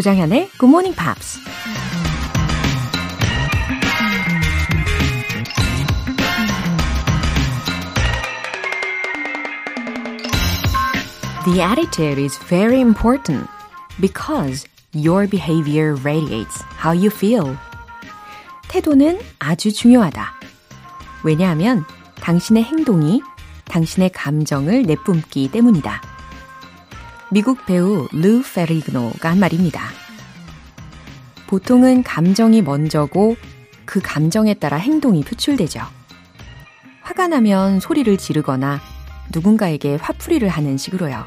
조장현의 Good Morning Pops. The attitude is very important because your behavior radiates how you feel. 태도는 아주 중요하다. 왜냐하면 당신의 행동이 당신의 감정을 내뿜기 때문이다. 미국 배우 루 페리그노가 한 말입니다. 보통은 감정이 먼저고 그 감정에 따라 행동이 표출되죠. 화가 나면 소리를 지르거나 누군가에게 화풀이를 하는 식으로요.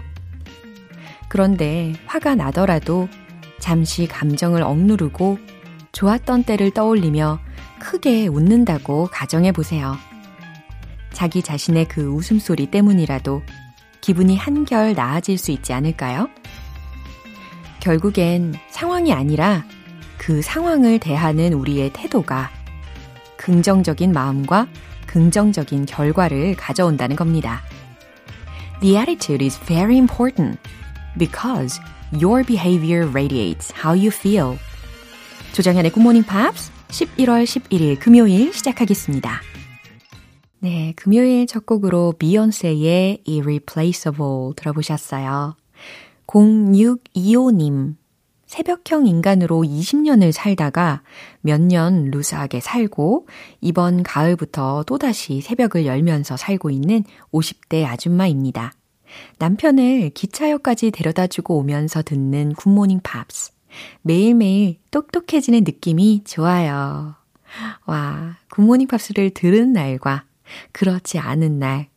그런데 화가 나더라도 잠시 감정을 억누르고 좋았던 때를 떠올리며 크게 웃는다고 가정해 보세요. 자기 자신의 그 웃음소리 때문이라도 기분이 한결 나아질 수 있지 않을까요? 결국엔 상황이 아니라 그 상황을 대하는 우리의 태도가 긍정적인 마음과 긍정적인 결과를 가져온다는 겁니다. The attitude is very important because your behavior radiates how you feel. 조정현의 Good Morning Pops 11월 11일 금요일 시작하겠습니다. 네, 금요일 첫 곡으로 비욘세의 Irreplaceable 들어보셨어요. 0625님, 새벽형 인간으로 20년을 살다가 몇 년 loose하게 살고 이번 가을부터 또다시 새벽을 열면서 살고 있는 50대 아줌마입니다. 남편을 기차역까지 데려다 주고 오면서 듣는 굿모닝 팝스. 매일매일 똑똑해지는 느낌이 좋아요. 와, 굿모닝 팝스를 들은 날과 그렇지 않은 날,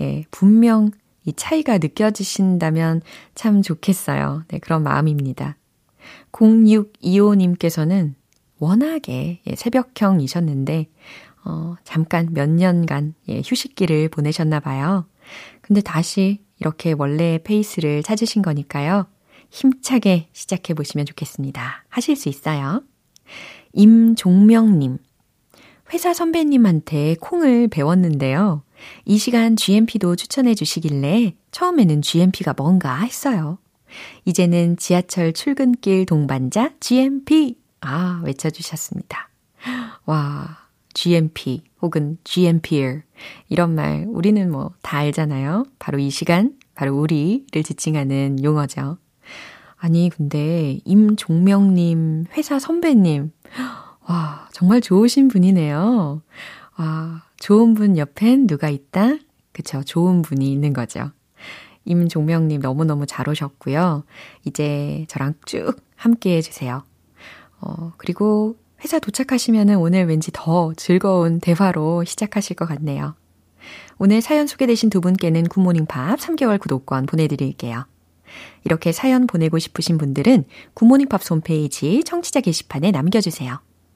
예, 분명 이 차이가 느껴지신다면 참 좋겠어요. 네, 그런 마음입니다. 0625님께서는 워낙에 예, 새벽형이셨는데, 어, 잠깐 몇 년간 예, 휴식기를 보내셨나 봐요. 근데 다시 이렇게 원래의 페이스를 찾으신 거니까요. 힘차게 시작해 보시면 좋겠습니다. 하실 수 있어요. 임종명님. 회사 선배님한테 콩을 배웠는데요. 이 시간 GMP도 추천해 주시길래 처음에는 GMP가 뭔가 했어요. 이제는 지하철 출근길 동반자 GMP. 아, 외쳐주셨습니다. 와, GMP 혹은 GMPR. 이런 말 우리는 뭐 다 알잖아요. 바로 이 시간, 바로 우리를 지칭하는 용어죠. 아니, 근데 임종명님 회사 선배님. 와, 정말 좋으신 분이네요. 와, 좋은 분 옆엔 누가 있다? 그쵸, 좋은 분이 있는 거죠. 임종명님 너무너무 잘 오셨고요. 이제 저랑 쭉 함께 해주세요. 어, 그리고 회사 도착하시면은 오늘 왠지 더 즐거운 대화로 시작하실 것 같네요. 오늘 사연 소개되신 두 분께는 굿모닝 팝 3개월 구독권 보내드릴게요. 이렇게 사연 보내고 싶으신 분들은 굿모닝 팝스 홈페이지 청취자 게시판에 남겨주세요.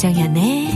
조정현의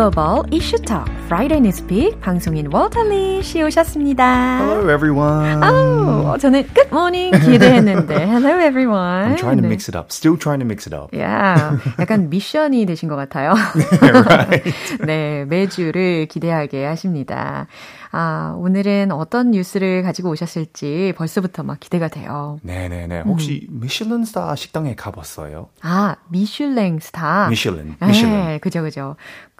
글로벌 이슈 talk Friday News Pick 방송인 월터 리 씨 오셨습니다. Hello everyone. 어, 저는 good morning 기대했는데 Hello everyone. I'm trying to mix it up. Still trying to mix it up. Yeah. 약간 미션이 되신 것 같아요. right. 네, 매주를 기대하게 하십니다. 아, 오늘은 어떤 뉴스를 가지고 오셨을지 벌써부터 막 기대가 돼요. 네네네. 혹시 음. 미슐랭 스타 식당에 가봤어요? 아, 미슐랭 스타. 미슐랭. 미슐랭. 네, 그죠, 그죠.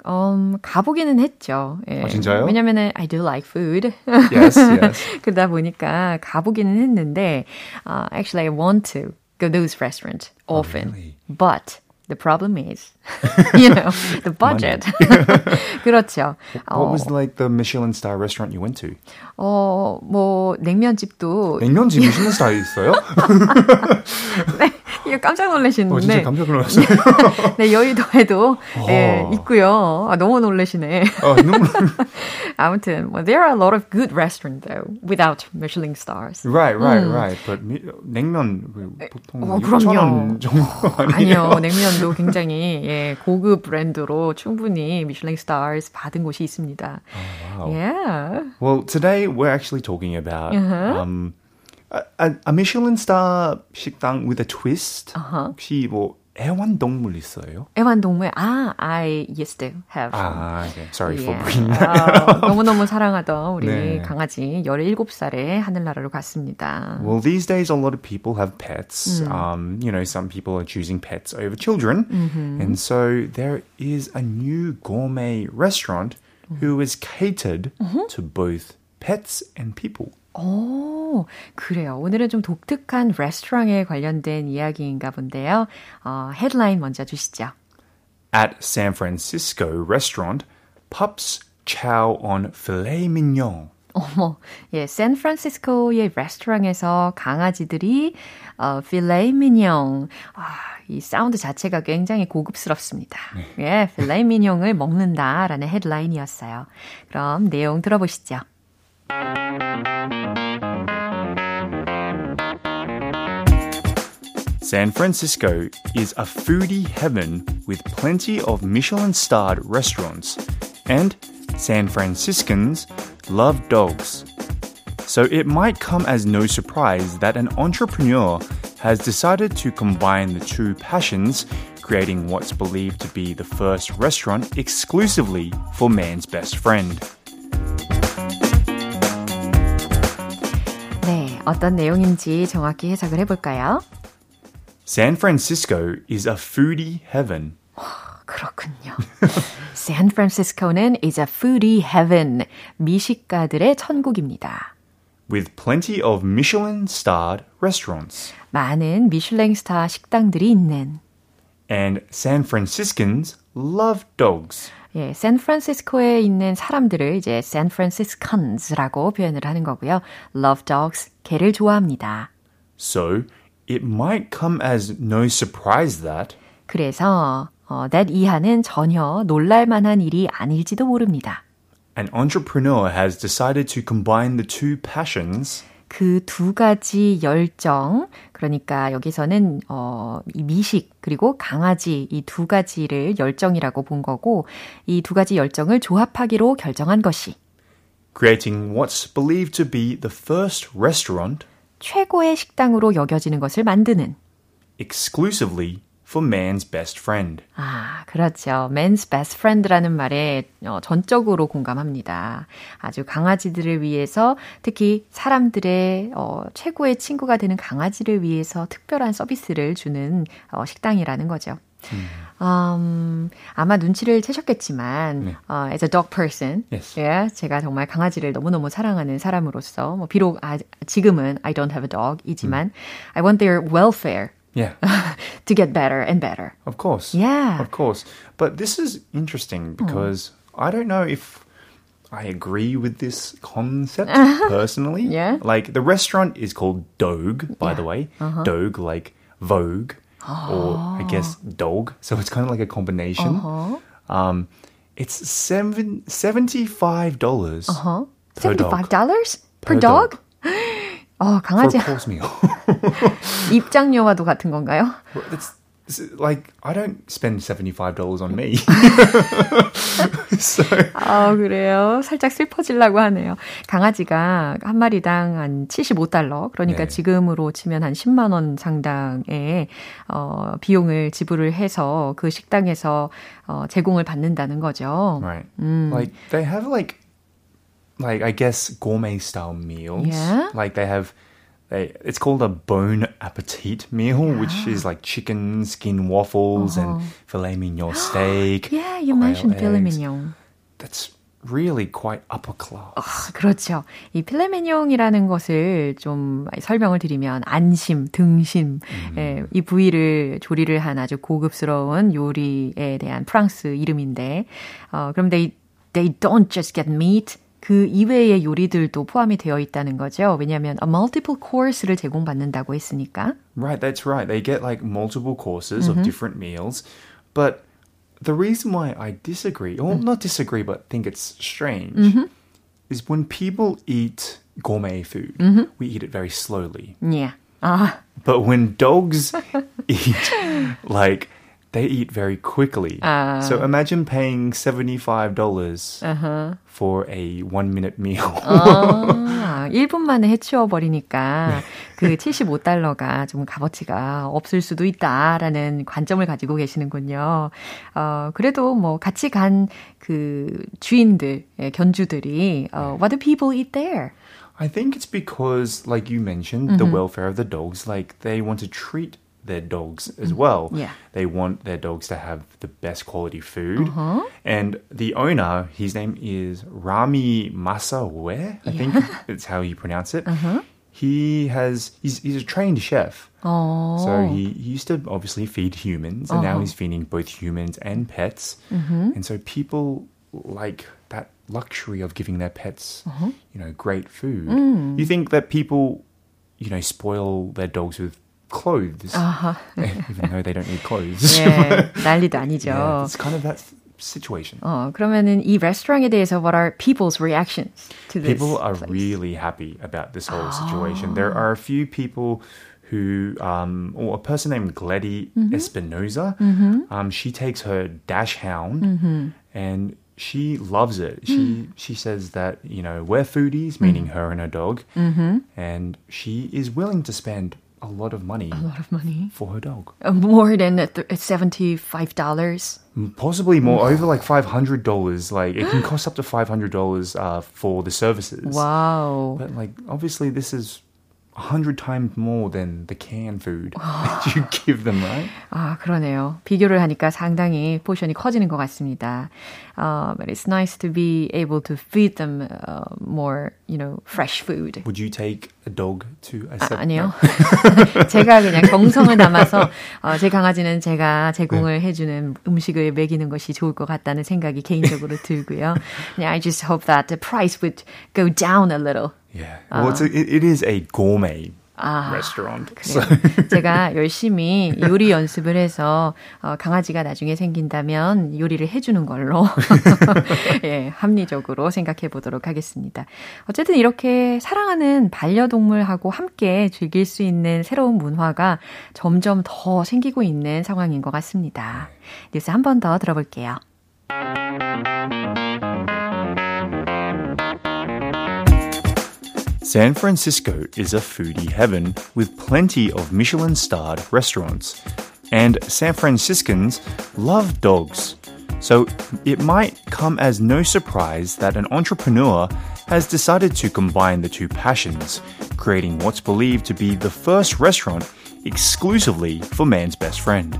음, 가보기는 했죠. 예. 아, 진짜요? 왜냐면은 I do like food. Yes, yes. 그러다 보니까 가보기는 했는데, uh, actually I want to go to those restaurants often. Oh, really? But The problem is, you know, the budget. 그렇죠. What was like the Michelin star restaurant you went to? 어, 뭐 냉면집도 냉면집 Michelin star 있어요? 네, 이거 깜짝 놀라시는데. 어, 진짜 깜짝 놀랐어요. 네, 여의도에도 예, 어. 있고요. 아, 너무 놀라시네. 어, 너무 아무튼, well, there are a lot of good restaurants though, without Michelin stars. Right, right, right. But 미, 냉면 왜 보통 어, 6천 그럼요. 원 정도 아니에요? 아니요, 냉면도 굉장히 예, 고급 브랜드로 충분히 미슐랭 스타즈 받은 곳이 있습니다. Wow. Yeah. Well, today we're actually talking about Uh-huh. um, a, a, a Michelin star 식당 with a twist. Uh-huh. 혹시 뭐 애완동물 있어요? 애완동물, 아, I used to have. 아, okay. Sorry for Yeah. bringing that. 아, 너무너무 사랑하던 우리 네. 강아지 17살에 하늘나라로 갔습니다. Well, these days, a lot of people have pets. Um, you know, some people are choosing pets over children. And so there is a new gourmet restaurant who is catered to both pets and people. 오, 그래요. 오늘은 좀 독특한 레스토랑에 관련된 이야기인가 본데요. 어, 헤드라인 먼저 주시죠. At San Francisco restaurant, pups chow on filet mignon. 어머, 예, 샌프란시스코의 레스토랑에서 강아지들이 어, filet mignon, 아, 이 사운드 자체가 굉장히 고급스럽습니다. 예, 필레이 미뇽을 먹는다라는 헤드라인이었어요. 그럼 내용 들어보시죠. San Francisco is a foodie heaven with plenty of Michelin starred restaurants, and San Franciscans love dogs. So it might come as no surprise that an entrepreneur has decided to combine the two passions, creating what's believed to be the first restaurant exclusively for man's best friend. 어떤 내용인지 정확히 해석을 해볼까요? San Francisco is a foodie heaven. 그렇군요. 샌프란시스코는 is a foodie heaven, 미식가들의 천국입니다. with plenty of Michelin starred restaurants. 많은 미슐랭 스타 식당들이 있는 And San Franciscans love dogs. 예, 샌프란시스코에 있는 사람들을 이제 샌프란시스컨즈라고 표현을 하는 거고요. love dogs, 개를 좋아합니다. So it might come as no surprise that 그래서 어, that 이하는 전혀 놀랄 만한 일이 아닐지도 모릅니다. an entrepreneur has decided to combine the two passions 그 두 가지 열정, 그러니까 여기서는 어, 이 미식 그리고 강아지 이 두 가지를 열정이라고 본 거고 이 두 가지 열정을 조합하기로 결정한 것이 creating what's believed to be the first restaurant 최고의 식당으로 여겨지는 것을 만드는 exclusively for man's best friend. 아, 그렇죠. Man's best friend라는 말에 어, 전적으로 공감합니다. 아주 강아지들을 위해서 특히 사람들의 어, 최고의 친구가 되는 강아지를 위해서 특별한 서비스를 주는 어, 식당이라는 거죠. 음, 아마 눈치를 채셨겠지만, 네. 어, as a dog person, Yes. 예, 제가 정말 강아지를 너무너무 사랑하는 사람으로서, 뭐 비록 아, 지금은 I don't have a dog이지만, I want their welfare Yeah, to get better and better. of course. Yeah. Of course. But this is interesting because I don't know if I agree with this concept personally. Yeah. Like the restaurant is called Dogue, by the way. Dogue, like Vogue, or I guess dog. So it's kind of like a combination. Um, it's seven, $75 Uh-huh. per $75 per, Per dog? 어, For 강아지 a course meal. 입장료와도 같은 건가요? it's, it's like, I don't spend $75 on me. so, 아, 그래요. 살짝 슬퍼지려고 하네요. 강아지가 한 마리당 한 75달러. 그러니까 네. 지금으로 치면 한 10만 원 상당의 어, 비용을 지불을 해서 그 식당에서 어, 제공을 받는다는 거죠. Right. Like they have like like I guess gourmet style meals. Yeah. Like they have they it's called a bon appetit meal, which is like chicken skin waffles and filet mignon steak. Yeah, you quail mentioned filet eggs. mignon. That's really quite upper class. 아, 그렇죠. 이 필레메뇽이라는 것을 좀 설명을 드리면 안심, 등심, 음. 예, 이 부위를 조리를 한 아주 고급스러운 요리에 대한 프랑스 이름인데, 어, 그럼 they, they don't just get meat. 그 이외의 요리들도 포함이 되어 있다는 거죠. 왜냐하면 a multiple course를 제공받는다고 했으니까. Right, that's right. They get like multiple courses mm-hmm. of different meals, but the reason why I disagree, or mm. not disagree, but think it's strange, mm-hmm. is when people eat gourmet food, mm-hmm. we eat it very slowly. Yeah. Uh. But when dogs eat, like, they eat very quickly. Uh. So imagine paying $75 dollars uh-huh. for a one minute meal. 아, 1분 만에 해치워 버리니까 그 75달러가 좀 값어치가 없을 수도 있다라는 관점을 가지고 계시는군요. 어, 그래도 뭐 같이 간 그 주인들, 견주들이 어, what do people eat there? I think it's because, like you mentioned, mm-hmm. the welfare of the dogs. Like they want to treat their dogs as well. Yeah. They want their dogs to have the best quality food. Uh-huh. And the owner, his name is Rami Masawe, I yeah. think it's how you pronounce it. Uh-huh. He has he's, he's a trained chef. Oh. So he, he used to obviously feed humans and uh-huh. now he's feeding both humans and pets. Mm-hmm. And so people like that luxury of giving their pets, uh-huh. you know, great food. Mm. You think that people, you know, spoil their dogs with clothes, uh-huh. even though they don't need clothes. 네, 난리도 아니죠. Yeah, it's kind of that situation. 어, 그러면은 이 레스토랑에 대해서 what are people's reactions to this? People are place? really happy about this whole situation. There are a few people who, um, or a person named Gladys mm-hmm. Espinoza. Mm-hmm. Um, she takes her dash hound mm-hmm. and she loves it. She she says that you know we're foodies, meaning her and her dog, and she is willing to spend a lot of money. A lot of money for her dog. Uh, more than seventy-five dollars. Possibly more, over like five hundred dollars. Like it can cost up to five hundred dollars uh, for the services. Wow! But like obviously this is hundred times more than the canned food that you give them, right? 아, 그러네요. 비교를 하니까 상당히 포션이 커지는 것 같습니다. Uh, but it's nice to be able to feed them uh, more, you know, fresh food. Would you take a dog to a 아, 아니요. 제가 그냥 정성을 담아서 어, 제 강아지는 제가 제공을 네. 해주는 음식을 먹이는 것이 좋을 것 같다는 생각이 개인적으로 들고요. I just hope that the price would go down a little. Yeah. Well, it's a, it, is a gourmet 아, restaurant. So. 제가 열심히 요리 연습을 해서 어, 강아지가 나중에 생긴다면 요리를 해주는 걸로 예, 합리적으로 생각해 보도록 하겠습니다. 어쨌든 이렇게 사랑하는 반려동물하고 함께 즐길 수 있는 새로운 문화가 점점 더 생기고 있는 상황인 것 같습니다. 뉴스 한 번 더 들어볼게요. San Francisco is a foodie heaven with plenty of Michelin starred restaurants. And San Franciscans love dogs. So it might come as no surprise that an entrepreneur has decided to combine the two passions, creating what's believed to be the first restaurant exclusively for man's best friend.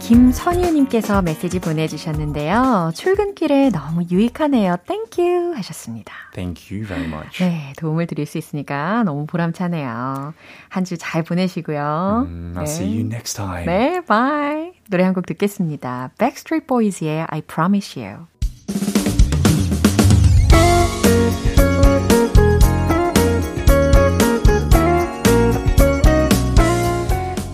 김선유님께서 메시지 보내주셨는데요. 출근길에 너무 유익하네요. 땡큐 하셨습니다. Thank you very much. 네, 도움을 드릴 수 있으니까 너무 보람차네요. 한 주 잘 보내시고요. Mm, I'll 네. see you next time. 네, bye. 노래 한 곡 듣겠습니다. Backstreet Boys의 I Promise You.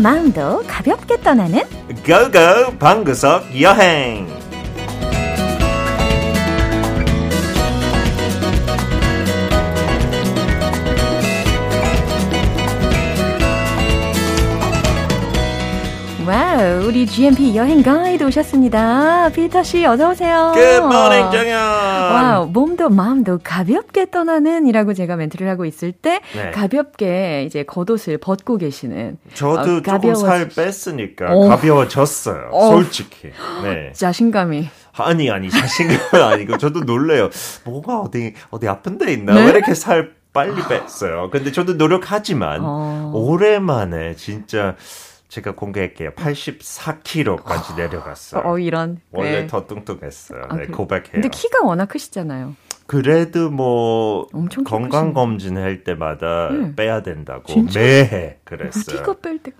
마음도 가볍게 떠나는 고고 방구석 여행 우, 우리 GMP 여행 가이드 오셨습니다. 피터 씨 어서 오세요. Good morning, 정현. wow, 몸도 마음도 가볍게 떠나는이라고 제가 멘트를 하고 있을 때 네. 가볍게 이제 겉옷을 벗고 계시는 저도 어, 조금 가벼워지- 살 뺐으니까 어. 가벼워졌어요. 어. 솔직히. 네. 자신감이 아니 아니 자신감은 아니고 저도 놀래요. 뭐가 어디 어디 아픈 데 있나? 네? 왜 이렇게 살 빨리 뺐어요? 근데 저도 노력하지만 어. 오랜만에 진짜 제가 공개할게요. 84kg까지 내려갔어요. 어, 이런 원래 네. 더 뚱뚱했어요. 아, 네, 그- 고백해요. 근데 키가 워낙 크시잖아요. 그래도 뭐 건강 크시네. 검진 할 때마다 네. 빼야 된다고 진짜? 매해 그랬어요. 키가 뺄 때.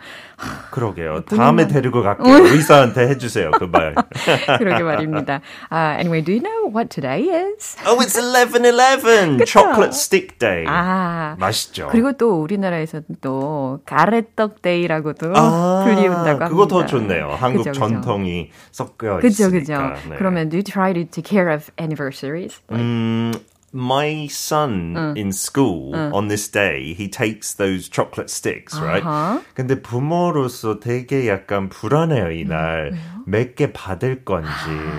그러게요. 다음에 데리고 갈게요. 의사한테 해주세요. 그 말. 그러게 말입니다. 아, anyway, do you know what today is? oh, it's 11-11! Chocolate Stick Day. 아. 맛있죠? 그리고 또 우리나라에서는 또 가래떡 데이라고도 아, 불리운다고 합니다. 그거 더 좋네요. 한국 그죠, 그죠. 전통이 섞여 그죠, 그죠. 있으니까. 네. 그러면 do you try to take care of anniversaries? 음, my son in school on this day, he takes those chocolate sticks, right? 아하. 근데 부모로서 되게 약간 불안해요, 이날. 몇 개 받을 건지.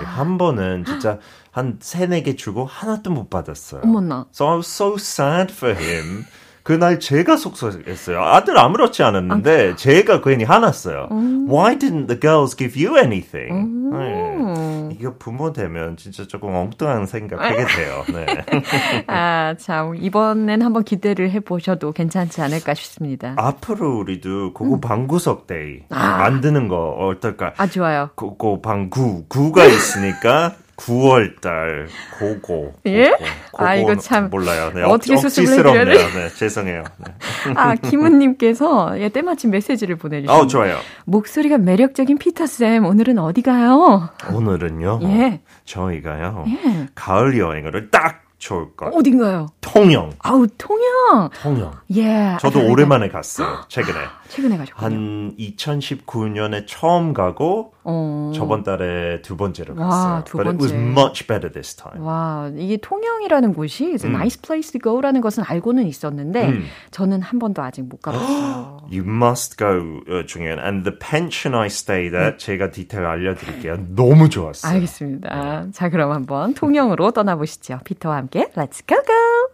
한 번은 진짜 한 세네 개 주고 하나도 못 받았어요. 어머나. So I was so sad for him. 그날 제가 속상했어요. 아들 아무렇지 않았는데 제가 괜히 화났어요. Why didn't the girls give you anything? 네. 이거 부모 되면 진짜 조금 엉뚱한 생각하게 돼요. 네. 아, 참 이번엔 한번 기대를 해보셔도 괜찮지 않을까 싶습니다. 앞으로 우리도 고고 방구석 day 음. 아. 만드는 거 어떨까? 아, 좋아요. 고고 방구 구가 있으니까 9월 달 고고. 예? 고고. 아, 이거 참 몰라요. 네, 어떻게 억- 수습을. 해드려야 네, 죄송해요. 네. 아, 김은님께서 예, 때마침 메시지를 보내주셨네요. 어, 좋아요. 목소리가 매력적인 피터쌤, 오늘은 어디 가요? 오늘은요. 예. 저희가요. 예. 가을 여행을 딱 좋을 것. 어딘가요? 통영. 아우, 통영! 통영. 예. 저도 아, 오랜만에 갔어요. 최근에. 최근에 가셨군요. 한 2019년에 처음 가고 어. 저번 달에 두 번째로 와, 갔어요. 두 But it was 번째. much better this time. 와, 이게 통영이라는 곳이 음. nice place to go라는 것은 알고는 있었는데 음. 저는 한 번도 아직 못 가봤어요. You must go, uh, 중현. And the pension I stayed at, 제가 디테일 알려드릴게요. 너무 좋았어요. 알겠습니다. 자, 그럼 한번 통영으로 떠나보시죠. 피터와 함께 Let's go go!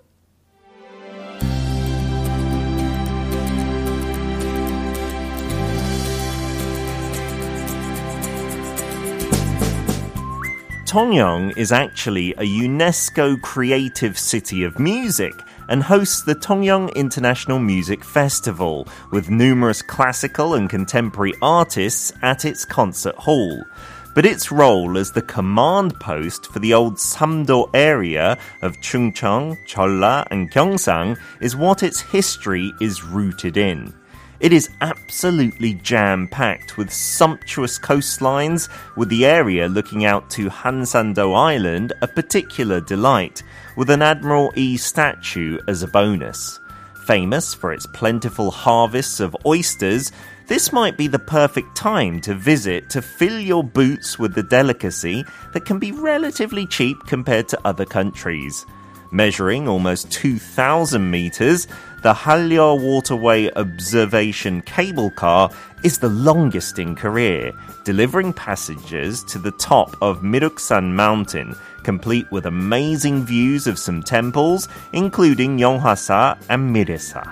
Tongyang is actually a UNESCO Creative City of Music and hosts the Tongyang International Music Festival with numerous classical and contemporary artists at its concert hall. But its role as the command post for the old Samdo area of Chungcheong, Cholla, and Gyeongsang is what its history is rooted in. It is absolutely jam packed with sumptuous coastlines, with the area looking out to Hansando Island a particular delight, with an Admiral E statue as a bonus. Famous for its plentiful harvests of oysters, this might be the perfect time to visit to fill your boots with the delicacy that can be relatively cheap compared to other countries. Measuring almost 2,000 meters, the Hallyo Waterway Observation Cable Car is the longest in Korea, delivering passengers to the top of Miruksan Mountain, complete with amazing views of some temples, including Yonghwasa and Miresa.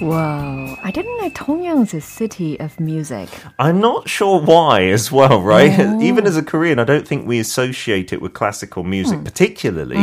Wow, I didn't know Tongyang's a city of music. I'm not sure why as well, right? Even as a Korean, I don't think we associate it with classical music particularly.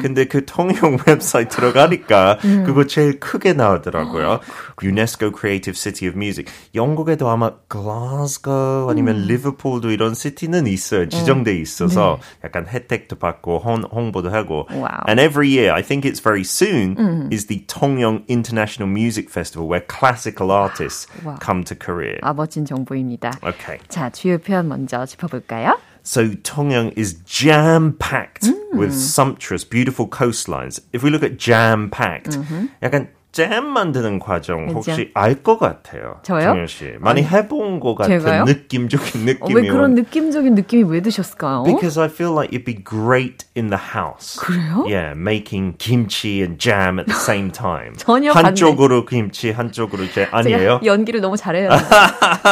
근데 그 통영 웹사이트 들어가니까 그거 제일 크게 나오더라고요. UNESCO Creative City of Music. 영국에도 아마 글라스고 아니면 리버풀도 이런 시티는 있어요. 지정돼 있어서 약간 혜택도 받고 홍, 홍보도 하고. Wow. And every year, I think it's very soon, is the Tongyong International Music Festival where classical artists Wow. come to Korea. 아, 멋진 정보입니다. Okay. 자, 주요 표현 먼저 짚어볼까요? So Tongyang is jam packed with sumptuous, beautiful coastlines. If we look at jam packed, 약간 잼 만드는 과정? 혹시 알 것 같아요. 저요? 정현 씨 많이 해본 것 같은 제가요? 느낌적인 어, 느낌이 왜 그런 온- 느낌적인 느낌이 왜 드셨을까요? Because I feel like you'd be great in the house. 그래요? Yeah, making kimchi and jam at the same time. 전혀 반대. 한쪽으로 김치, 한쪽으로 제 아니에요? 제가 연기를 너무 잘해요.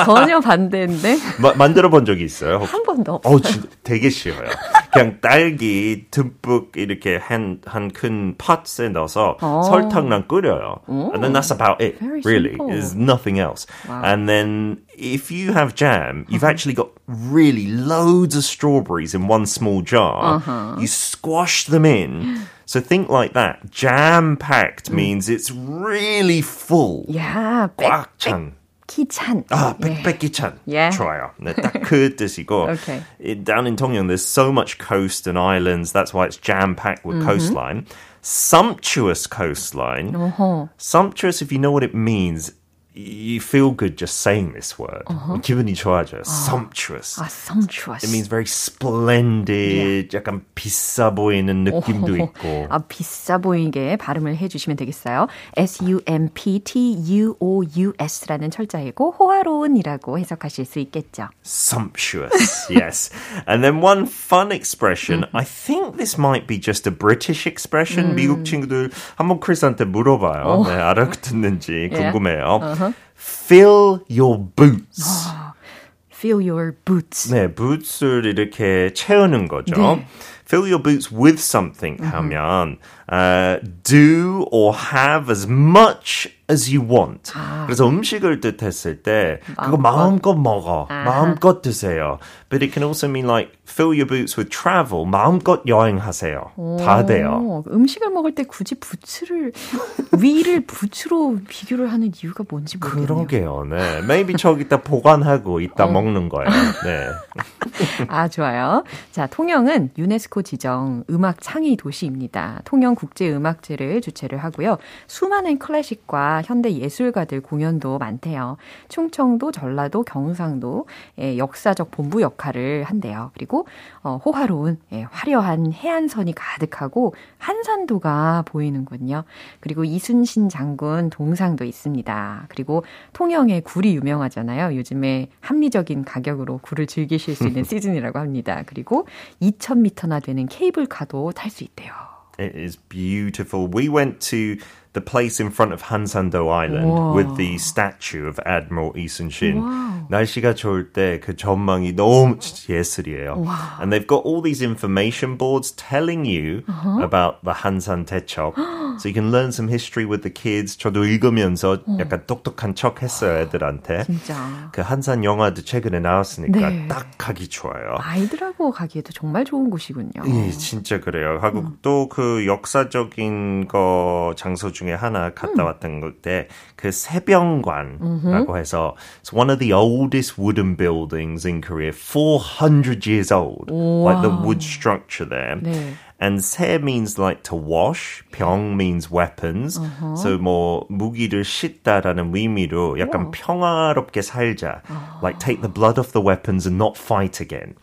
전혀 반대인데 마- 만들어 본 적이 있어요? 한 번도 없어요. 어, 되게 쉬워요. 그냥 딸기 듬뿍 이렇게 한 한 큰 팟에 넣어서 어. 설탕랑 끓여요. And then that's about it. Very really, simple. there's nothing else. And then if you have jam, you've actually got really loads of strawberries in one small jar. You squash them in. So think like that. Jam packed means it's really full. 야, 꽉 찬. 빽빽히 찬. 아, 예. 빽빽히 찬. 예. 좋아요. 네, 딱그 뜻이고. Okay. it- down in Tongyang, there's so much coast and islands. That's why it's jam-packed Mm-hmm. with coastline. Sumptuous coastline. 어허. Sumptuous, if you know what it means, you feel good just saying this word. 기분이 좋아져요. Sumptuous. 아, sumptuous. It means very splendid. 약간 비싸 보이는 느낌도 어허허. 있고. 아, 비싸 보이게 발음을 해주시면 되겠어요. S-U-M-P-T-U-O-U-S라는 철자이고 호화로운이라고 해석하실 수 있겠죠. Sumptuous, yes. And then one fun expression, I think this might be just a British expression. 미국 친구들 한번 크리스한테 물어봐요. 네, 알아듣는지 궁금해요. Fill your boots. Fill your boots. 네, boots를 이렇게 채우는 거죠. 네. Fill your boots with something 하면 uh, do or have as much as you want. 그래서 음식을 뜻했을 때 그거 마음껏 먹어. 마음껏 드세요. But it can also mean like fill your boots with travel. 마음껏 여행하세요. 다 돼요. 오, 음식을 먹을 때 굳이 부츠를 위를 부츠로 비교를 하는 이유가 뭔지 모르겠네요. 그러게요. 네. Maybe 저기다 보관하고 이따 먹는 거예요. 네. 아, 좋아요. 자, 통영은 유네스코 지정 음악 창의 도시입니다. 통영 국제음악제를 주최를 하고요. 수많은 클래식과 현대 예술가들 공연도 많대요. 충청도, 전라도, 경상도 의 역사적 본부 역할을 한대요. 그리고 어, 호화로운 예, 화려한 해안선이 가득하고 한산도가 보이는군요. 그리고 이순신 장군 동상도 있습니다. 그리고 통영의 굴이 유명하잖아요. 요즘에 합리적인 가격으로 굴을 즐기실 수 있는 시즌이라고 합니다. 그리고 2,000m나 되는 케이블카도 탈 수 있대요. It is beautiful. We went to the place in front of Hansando Island Wow. with the statue of Admiral Lee Sun-shin. Wow. 날씨가 좋을 때 그 전망이 너무 예술이에요. And they've got all these information boards telling you about the Hansan 대첩. so you can learn some history with the kids. 저도 읽으면서 약간 똑똑한 척 했어요, 애들한테. 진짜. 그 한산 영화도 최근에 나왔으니까 네. 딱 가기 좋아요. 아이들하고 가기에도 정말 좋은 곳이군요. 예, 진짜 그래요. 하고 또그 역사적인 거 장소 중 에 하나 갔다 왔던 건데 그 세병관이라고 해서 it's one of the oldest wooden buildings in Korea, 400 years old. Like the wood structure there. 네. And 세 means like to wash, 병 means weapons. So 뭐 무기를 씻다라는 의미로 약간 평화롭게 살자. Like take the blood off the weapons and not fight again.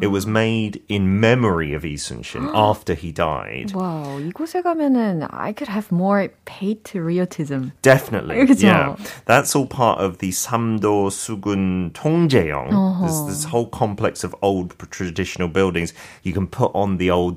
It was made in memory of Lee Sun-shin after he died. 와우, 이곳에 가면은 I could have more patriotism. Definitely. 그죠? Yeah. That's all part of the Samdo Sugun Tongjeong. There's this whole complex of old traditional buildings. You can put on the old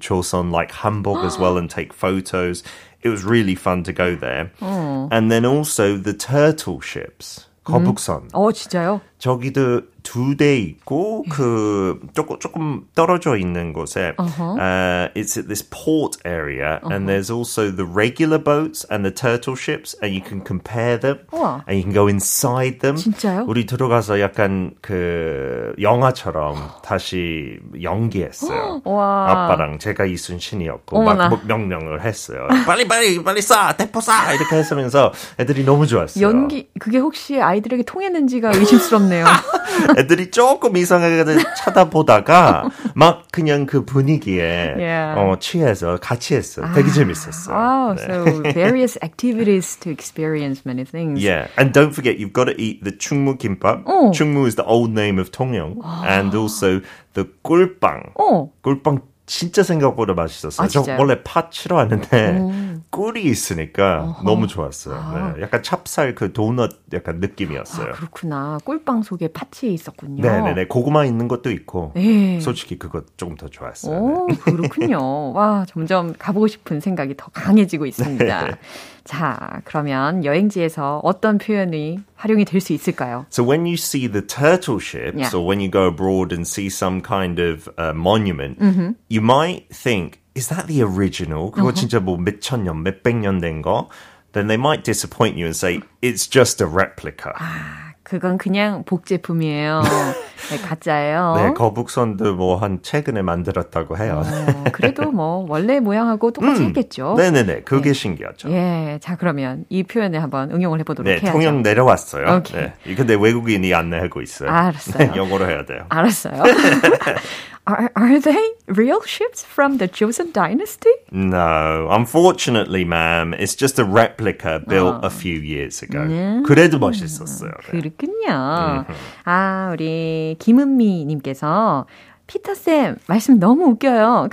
Choson like Hamburg as well and take photos. It was really fun to go there. And then also the turtle ships. 거북선. 어, 진짜요? 저기도 두 대 있고 그 조금 조금 떨어져 있는 곳에 uh, it's at this port area and there's also the regular boats and the turtle ships and you can compare them 우와. and you can go inside them. 진짜요? 우리 들어가서 약간 그 영화처럼 다시 연기했어요. 와. 아빠랑 제가 이순신이었고 어머나. 막 명령을 했어요. 빨리 빨리 빨리 쏴 대포 쏴 이렇게 했으면서 애들이 너무 좋았어요. 연기 그게 혹시 아이들에게 통했는지가 의심스럽네요. 애들이 조금 이상하게 쳐다보다가 막 그냥 그 분위기에 Yeah. 어, 취해서 같이 했어. 요 되게 재밌었어요. Wow, 네. so various activities to experience many things. Yeah, and don't forget you've got to eat the 충무 kimbap. 어. 충무 is the old name of 통영, and also the 꿀빵. 어. 꿀빵 진짜 생각보다 맛있었어요. 아, 저? 원래 팥 싫어하는데 꿀이 있으니까 어허. 너무 좋았어요. 아. 네, 약간 찹쌀 그 도넛 약간 느낌이었어요. 아, 그렇구나. 꿀빵 속에 파치 있었군요. 네네네. 고구마 있는 것도 있고. 네. 솔직히 그거 조금 더 좋았어요. 오, 네. 그렇군요. 와, 점점 가보고 싶은 생각이 더 강해지고 있습니다. 네. 자, 그러면 여행지에서 어떤 표현이 활용이 될 수 있을까요? So when you see the turtle ships yeah. or when you go abroad and see some kind of uh, monument, mm-hmm. you might think, is that the original? 그거 uh-huh. 진짜 뭐 몇천 년, 몇백 년 된 거? Then they might disappoint you and say, it's just a replica. 아. 그건 그냥 복제품이에요. 네, 가짜예요. 네, 거북선도 뭐 한 최근에 만들었다고 해요. 어, 그래도 뭐 원래 모양하고 똑같이 음, 했겠죠. 네네네, 그게 네. 신기하죠. 예, 자 그러면 이 표현을 한번 응용을 해보도록 네, 해야죠. 통영 내려왔어요. 오케이. 네, 근데 외국인이 안내하고 있어요. 알았어요. 네, 영어로 해야 돼요. 알았어요. Are, are they real ships from the Joseon dynasty? No, unfortunately, ma'am, it's just a replica built 어. a few years ago. 네. 그래도 멋있었어요. 그렇군요. 아, 우리 김은미 님께서 피터쌤, 말씀 너무 웃겨요.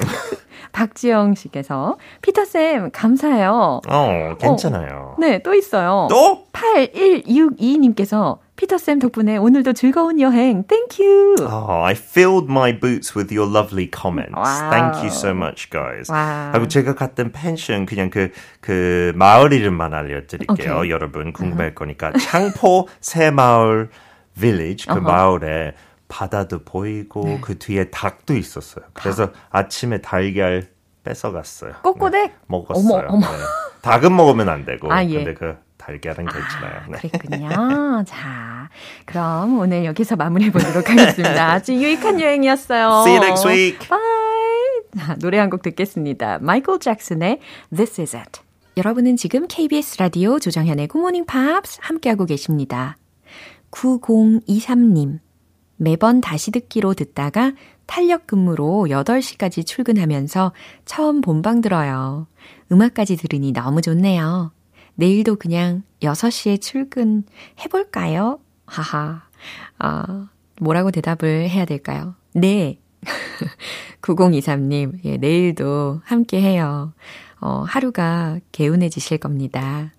박지영 씨께서 피터쌤 감사해요. 어, 괜찮아요. 어, 네, 또 있어요. 또? 8162님께서 피터쌤 덕분에 오늘도 즐거운 여행. Thank you. Oh, I filled my boots with your lovely comments. Wow. Thank you so much, guys. Wow. 하고 제가 갔던 펜션 그냥 그, 그 마을 이름만 알려드릴게요. Okay. 여러분 궁금할 uh-huh. 거니까. 창포 새마을 village, 그 uh-huh. 마을에 바다도 보이고 네. 그 뒤에 닭도 있었어요. 그래서 닭. 아침에 달걀 뺏어갔어요. 꼬꼬댁? 네, 먹었어요. 어머, 어머. 네. 닭은 먹으면 안 되고. 아, 예. 근데 그 달걀은 괜찮아요. 아, 네. 그랬군요. 자, 그럼 오늘 여기서 마무리해 보도록 하겠습니다. 아주 유익한 여행이었어요. See you next week. Bye. 자, 노래 한 곡 듣겠습니다. 마이클 잭슨의 This Is It. 여러분은 지금 KBS 라디오 조정현의 굿모닝 팝스 함께하고 계십니다. 9023님. 매번 다시 듣기로 듣다가 탄력 근무로 8시까지 출근하면서 처음 본방 들어요. 음악까지 들으니 너무 좋네요. 내일도 그냥 6시에 출근 해볼까요? 하하. 아, 뭐라고 대답을 해야 될까요? 네. 9023님, 예, 내일도 함께 해요. 어, 하루가 개운해지실 겁니다.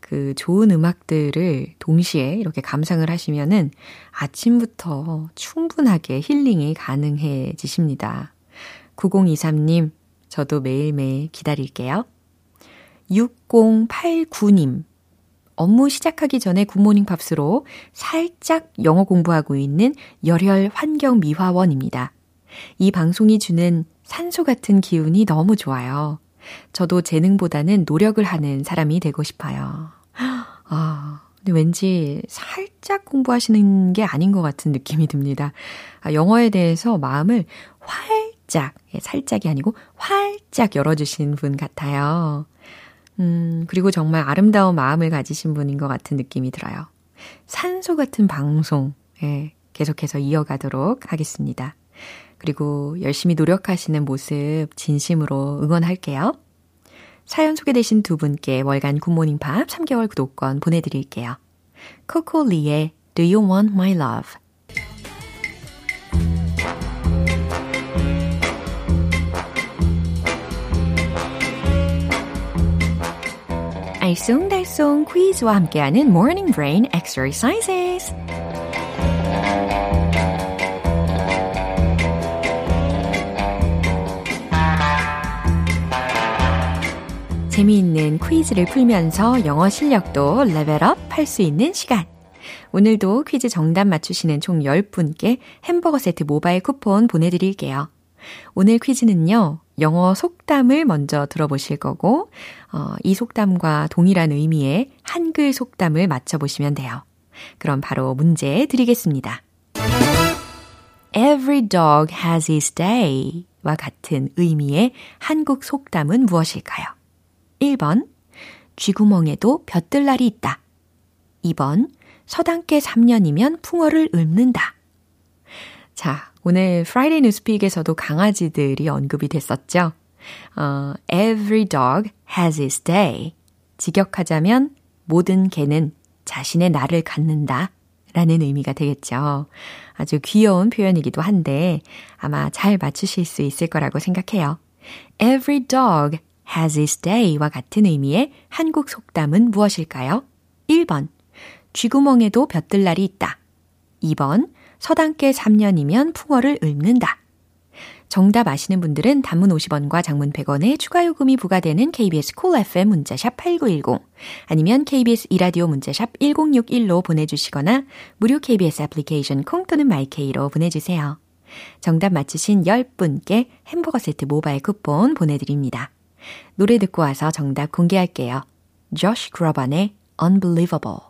그 좋은 음악들을 동시에 이렇게 감상을 하시면은 아침부터 충분하게 힐링이 가능해지십니다. 9023님, 저도 매일매일 기다릴게요. 6089님. 업무 시작하기 전에 굿모닝 팝스로 살짝 영어 공부하고 있는 열혈 환경 미화원입니다. 이 방송이 주는 산소 같은 기운이 너무 좋아요. 저도 재능보다는 노력을 하는 사람이 되고 싶어요. 아, 근데 왠지 살짝 공부하시는 게 아닌 것 같은 느낌이 듭니다. 아, 영어에 대해서 마음을 활짝, 예, 살짝이 아니고 활짝 열어주신 분 같아요. 음, 그리고 정말 아름다운 마음을 가지신 분인 것 같은 느낌이 들어요. 산소 같은 방송, 예, 계속해서 이어가도록 하겠습니다. 그리고 열심히 노력하시는 모습 진심으로 응원할게요. 사연 소개되신 두 분께 월간 굿모닝 팝 3개월 구독권 보내드릴게요. 코코리의 Do You Want My Love 알쏭달쏭 퀴즈와 함께하는 Morning Brain Exercises. 재미있는 퀴즈를 풀면서 영어 실력도 레벨업 할 수 있는 시간. 오늘도 퀴즈 정답 맞추시는 총 10분께 햄버거 세트 모바일 쿠폰 보내드릴게요. 오늘 퀴즈는요, 영어 속담을 먼저 들어보실 거고, 어, 이 속담과 동일한 의미의 한글 속담을 맞춰보시면 돼요. 그럼 바로 문제 드리겠습니다. Every dog has his day 와 같은 의미의 한국 속담은 무엇일까요? 1번, 쥐구멍에도 볕들 날이 있다. 2번, 서당 개 3년이면 풍월을 읊는다. 자, 오늘 Friday News Pick에서도 강아지들이 언급이 됐었죠. 어, every dog has its day. 직역하자면 모든 개는 자신의 날을 갖는다. 라는 의미가 되겠죠. 아주 귀여운 표현이기도 한데 아마 잘 맞추실 수 있을 거라고 생각해요. Every dog has its day와 같은 의미의 한국 속담은 무엇일까요? 1번. 쥐구멍에도 볕들 날이 있다. 2번. 서당께 3년이면 풍어를 읊는다. 정답 아시는 분들은 단문 50원과 장문 100원의 추가 요금이 부과되는 KBS 콜 cool FM 문자샵 8910 아니면 KBS 이라디오 문자샵 1061로 보내주시거나 무료 KBS 애플리케이션 콩 또는 마이케이로 보내주세요. 정답 맞추신 10분께 햄버거 세트 모바일 쿠폰 보내드립니다. 노래 듣고 와서 정답 공개할게요. Josh Groban의 Unbelievable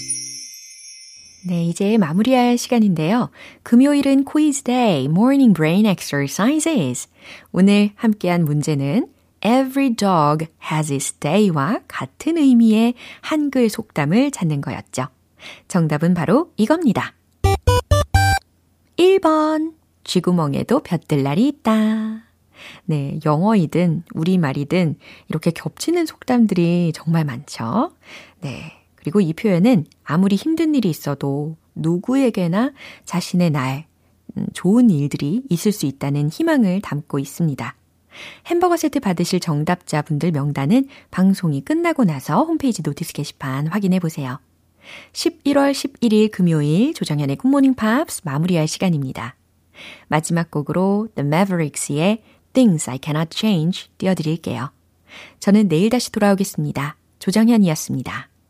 네, 이제 마무리할 시간인데요. 금요일은 quiz day, morning brain exercises. 오늘 함께한 문제는 Every dog has its day와 같은 의미의 한글 속담을 찾는 거였죠. 정답은 바로 이겁니다. 1번. 쥐구멍에도 볕들 날이 있다. 네, 영어이든 우리말이든 이렇게 겹치는 속담들이 정말 많죠. 네. 그리고 이 표현은 아무리 힘든 일이 있어도 누구에게나 자신의 날, 음, 좋은 일들이 있을 수 있다는 희망을 담고 있습니다. 햄버거 세트 받으실 정답자분들 명단은 방송이 끝나고 나서 홈페이지 notice 게시판 확인해 보세요. 11월 11일 금요일 조정현의 굿모닝 팝스 마무리할 시간입니다. 마지막 곡으로 The Mavericks의 Things I Cannot Change 띄워드릴게요. 저는 내일 다시 돌아오겠습니다. 조정현이었습니다.